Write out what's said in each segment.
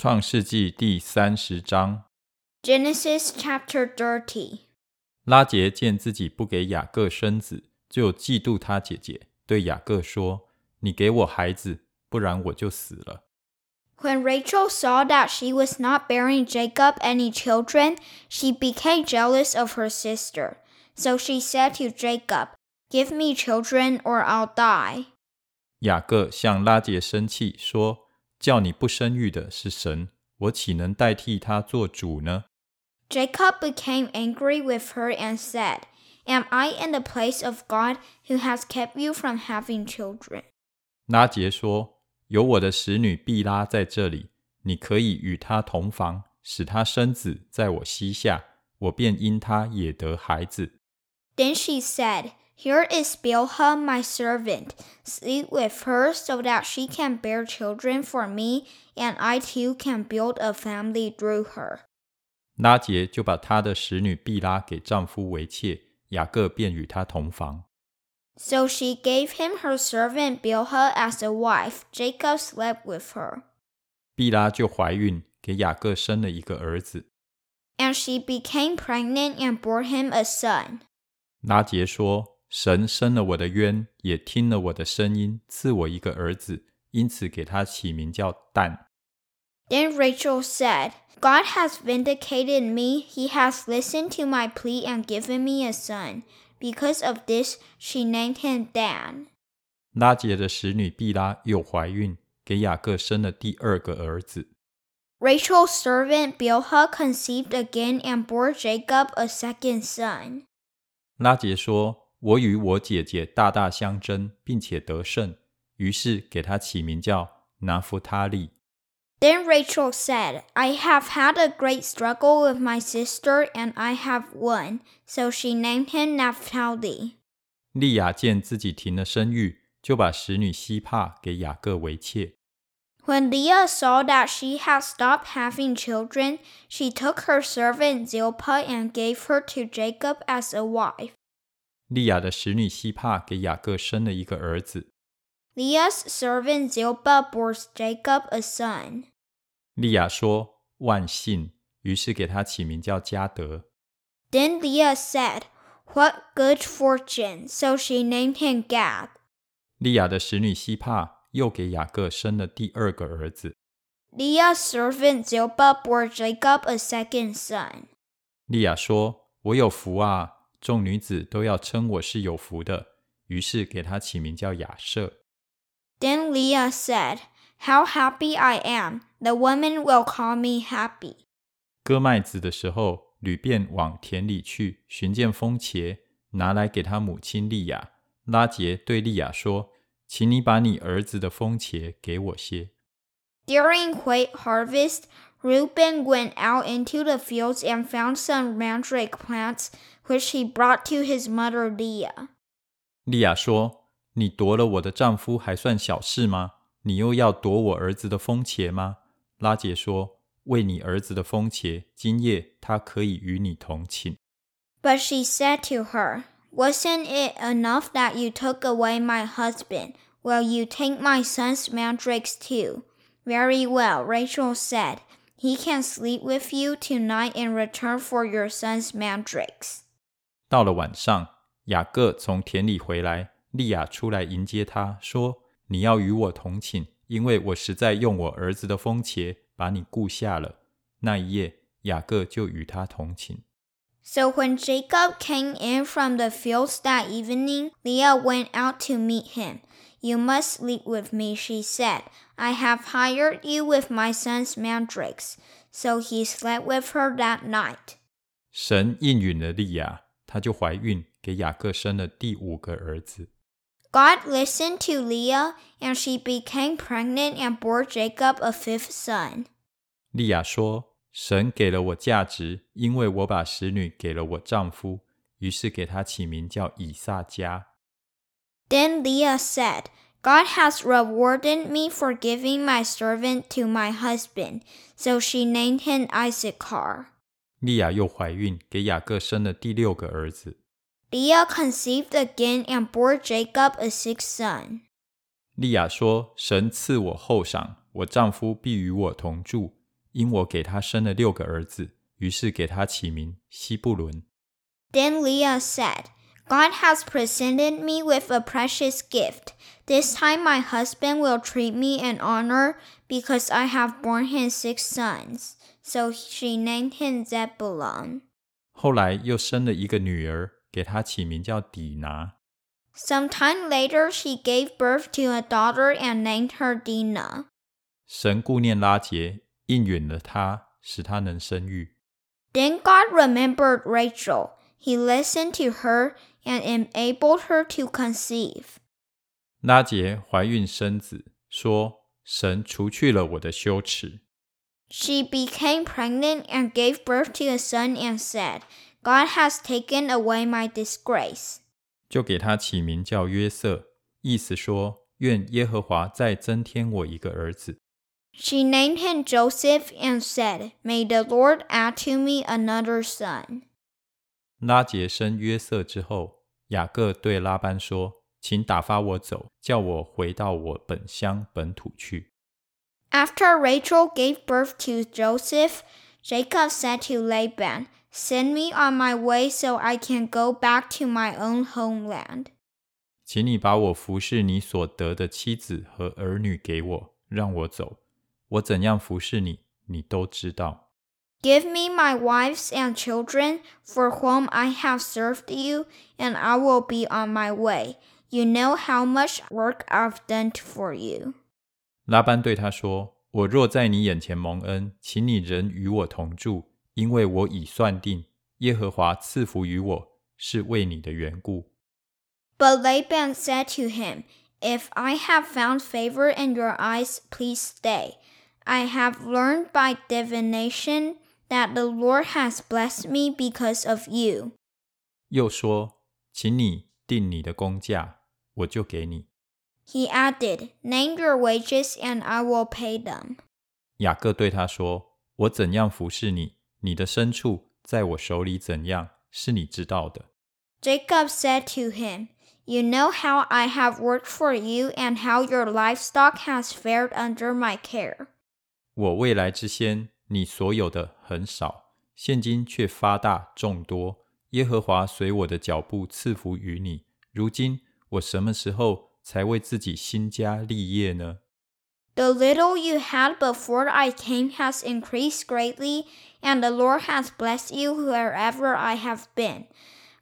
创世纪第三十章， Genesis chapter 30. 拉结见自己不给雅各生子，就嫉妒他姐姐，对雅各说：“你给我孩子，不然我就死了。 When Rachel saw that she was not bearing Jacob any children, she became jealous of her sister. So she said to Jacob, Give me children or I'll die. ”雅各向拉结生气，说：“ ：“叫你不生育的是神，我岂能代替他做主呢？” Jacob became angry with her and said, Am I in the place of God who has kept you from having children? 拉结说：“有我的使女毕拉在这里，你可以与她同房，使她生子，在我膝下，我便因她也得孩子。” Then she said, Here is Bilhah, my servant. Sleep with her so that she can bear children for me, and I too can build a family through her. 拉结就把她的使女毕拉给丈夫为妾，雅各便与她同房。 So she gave him her servant Bilhah as a wife. Jacob slept with her. 毕拉就怀孕，给雅各生了一个儿子。 And she became pregnant and bore him a son. 拉结说：“ 神生了我的冤，也听了我的声音，赐我一个儿子，因此给他起名叫但。 Then Rachel said, God has vindicated me. He has listened to my plea and given me a son. Because of this, she named him Dan. 拉结的使女毕拉又怀孕，给雅各生了第二个儿子。 Rachel's servant Bilhah conceived again and bore Jacob a second son. 拉结说：“ 我与我姐姐大大相争，并且得胜，于是给他起名叫拿弗他利。 Then Rachel said, I have had a great struggle with my sister, and I have won. So she named him Naphtali. 利亚见自己停了生育，就把使女希帕给雅各为妾。 When Leah saw that she had stopped having children, she took her servant Zilpah and gave her to Jacob as a wife. 利亚的使女希帕给雅各生了一个儿子。 Leah's servant Zilpah bore Jacob a son. 利亚说：“万幸。”于是给他起名叫加德。 Then Leah said, What good fortune! So she named him Gad. 利亚的使女希帕又给雅各生了第二个儿子。 Leah's servant Zilpah bore Jacob a second son. 利亚说：“我有福啊！ 众女子都要称我是有福的。”于是给他起名叫亚瑟。Then Leah said, How happy I am! The women will call me happy. 割麦子的时候，吕便往田里去寻见风茄，拿来给他母亲利亚。拉杰对利亚说：“请你把你儿子的风茄给我些。During wheat harvest, Reuben went out into the fields and found some mandrake plants, which he brought to his mother Leah. ”利亚说：“你夺了我的丈夫还算小事吗？你又要夺我儿子的风茄吗？”拉结说：“为你儿子的风茄，今夜他可以与你同寝。” But she said to her, Wasn't it enough that you took away my husband? Will you take my son's mandrakes too? Very well, Rachel said. He can sleep with you tonight in return for your son's mandrakes. 到了晚上，雅各从田里回来，利亚出来迎接他，说：“你要与我同寝，因为我实在用我儿子的风茄把你顾下了。”那一夜，雅各就与他同寝。 So when Jacob came in from the fields that evening, Leah went out to meet him. You must sleep with me, she said. I have hired you with my son's mandrakes. So he slept with her that night. 神应允了利亚， 她就怀孕，给雅各生了第五个儿子。God listened to Leah, and she became pregnant and bore Jacob a fifth son. 利亚说：“神给了我价值，因为我把使女给了我丈夫，于是给他起名叫以撒加。” Then Leah said, God has rewarded me for giving my servant to my husband. So she named him Issachar. 利亚又怀孕，给雅各生了第六个儿子。Leah conceived again and bore Jacob a sixth son. 利亚说：“神赐我厚赏，我丈夫必与我同住。”因我给他生了六个儿子，于是给他起名希布伦。Then Leah said, God has presented me with a precious gift. This time my husband will treat me in honor because I have borne him six sons. So she named him Zebulun. 后来又生了一个女儿，给她起名叫底拿。 Some time later, she gave birth to a daughter and named her Dinah. 神顾念拉结，应允了她，使她能生育。 Then God remembered Rachel. He listened to her and enabled her to conceive. 拉结怀孕生子，说：“神除去了我的羞耻。 She became pregnant and gave birth to a son and said, God has taken away my disgrace. ”就给他起名叫约瑟，意思说：“愿耶和华再增添我一个儿子。 She named him Joseph and said, May the Lord add to me another son. ” 拉结生约瑟之后，雅各对拉班说：“请打发我走，叫我回到我本乡本土去。 After Rachel gave birth to Joseph, Jacob said to Laban, Send me on my way so I can go back to my own homeland. 请你把我服侍你所得的妻子和儿女给我，让我走。我怎样服侍你，你都知道。 Give me my wives and children, for whom I have served you, and I will be on my way. You know how much work I've done for you. 拉班对他说：“我若在你眼前蒙恩，请你仍与我同住，因为我已算定，耶和华赐福于我，是为你的缘故。 But Laban said to him, If I have found favor in your eyes, please stay. I have learned by divination that the Lord has blessed me because of you. ”又说：“请你定你的工价，我就给你。 He added, Name your wages and I will pay them. ”雅各对他说：“我怎样服侍你，你的牲畜在我手里怎样，是你知道的。 Jacob said to him, You know how I have worked for you and how your livestock has fared under my care. 我未来之先， 你所有的很少，现今却发大众多。耶和华随我的脚步赐福于你。如今我什么时候才为自己兴家立业呢？ The little you had before I came has increased greatly, and the Lord has blessed you wherever I have been.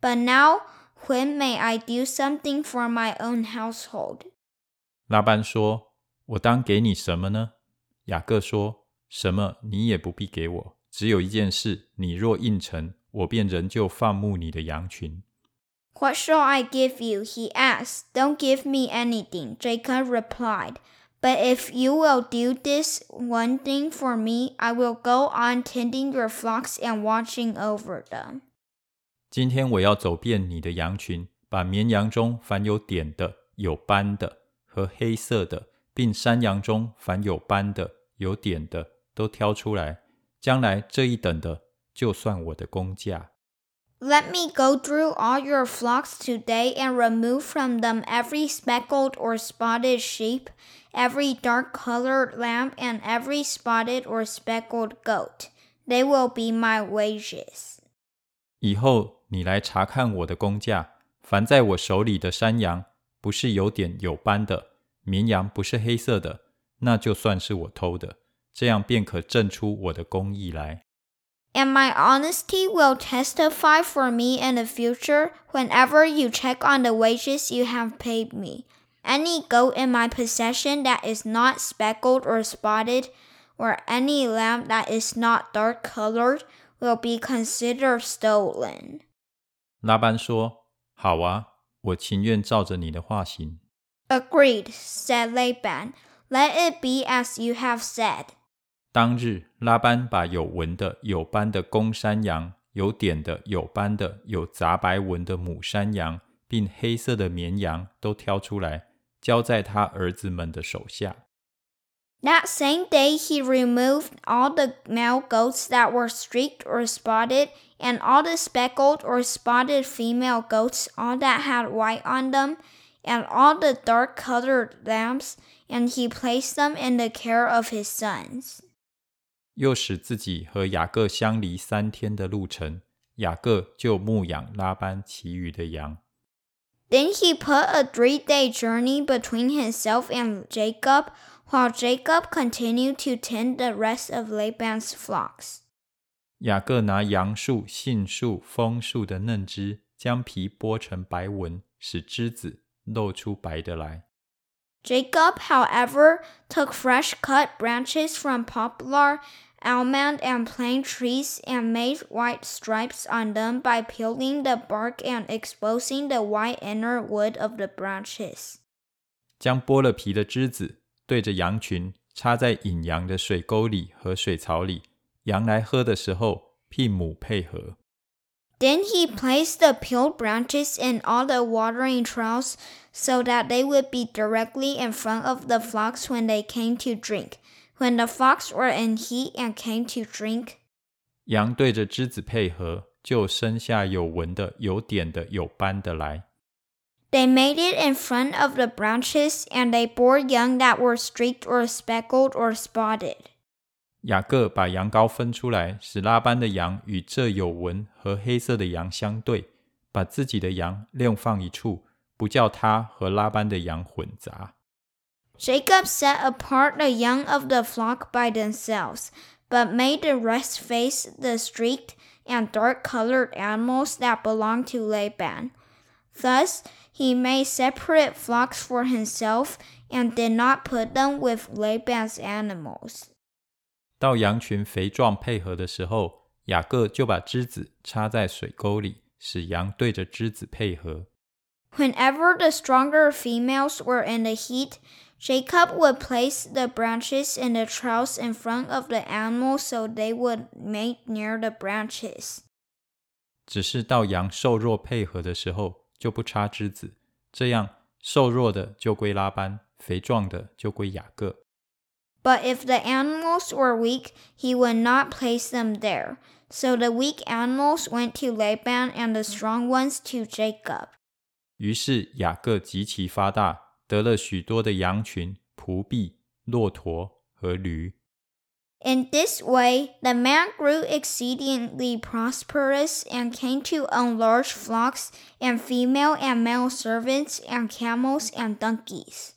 But now, when may I do something for my own household? 拉班说：“我当给你什么呢？”雅各说：“ 什么你也不必给我，只有一件事，你若应承，我便仍旧放牧你的羊群。What shall I give you? He asked. Don't give me anything, Jacob replied. But if you will do this one thing for me, I will go on tending your flocks and watching over them. 今天我要走遍你的羊群，把绵羊中凡有点的、有斑的和黑色的，并山羊中凡有斑的、有点的，都挑出来。将来这一等的，就算我的工价。Let me go through all your flocks today and remove from them every speckled or spotted sheep, every dark colored lamb, and every spotted or speckled goat. They will be my wages. 以后你来查看我的工价，凡在我手里的山羊，不是有点有斑的；绵羊不是黑色的，那就算是我偷的。这样便可证出我的公义来。 And my honesty will testify for me in the future whenever you check on the wages you have paid me. Any goat in my possession that is not speckled or spotted, or any lamb that is not dark colored, will be considered stolen. 拉班说：“好啊，我情愿照着你的话行。 Agreed, said Laban. Let it be as you have said. ” 当日，拉班把有纹的、有斑的公山羊、有点的、有斑的、有杂白纹的母山羊，并黑色的绵羊都挑出来，交在他儿子们的手下。 That same day he removed all the male goats that were streaked or spotted, and all the speckled or spotted female goats, all that had white on them, and all the dark colored lambs, and he placed them in the care of his sons. 又使自己和雅各相离三天的路程。雅各就牧养拉班其余的羊。Then he put a three-day journey between himself and Jacob, while Jacob continued to tend the rest of Laban's flocks. 雅各拿杨树、杏树、枫树的嫩枝，将皮剥成白纹，使枝子露出白的来。Jacob, however, took fresh cut branches from poplar, almond, and plane trees and made white stripes on them by peeling the bark and exposing the white inner wood of the branches. 将剥了皮的枝子对着羊群插在引羊的水沟里和水槽里，羊来喝的时候，替母配合。 then he placed the peeled branches in all the watering troughs so that they would be directly in front of the flocks when they came to drink. When the flocks were in heat and came to drink, 羊对着枝子配合，就生下有纹的、有点的、有斑的来。They made it in front of the branches, and they bore young that were streaked or speckled or spotted. 雅各把羊羔分出来，使拉班的羊与这有纹和黑色的羊相对，把自己的羊另放一处，不叫他和拉班的羊混杂。Jacob set apart the young of the flock by themselves, but made the rest face the streaked and dark-colored animals that belonged to Laban. Thus he made separate flocks for himself and did not put them with Laban's animals. 到羊群肥壮配合的时候，雅各就把枝子插在水沟里，使羊对着枝子配合。Whenever the stronger females were in the heat, Jacob would place the branches in the troughs in front of the animals so they would mate near the branches. 只是到羊瘦弱配合的时候，就不插枝子，这样瘦弱的就归拉班，肥壮的就归雅各。but if the animals were weak, he would not place them there. So the weak animals went to Laban and the strong ones to Jacob. 于是雅各极其发大，得了许多的羊群、仆婢、骆驼和驴。In this way, the man grew exceedingly prosperous and came to own large flocks and female and male servants and camels and donkeys.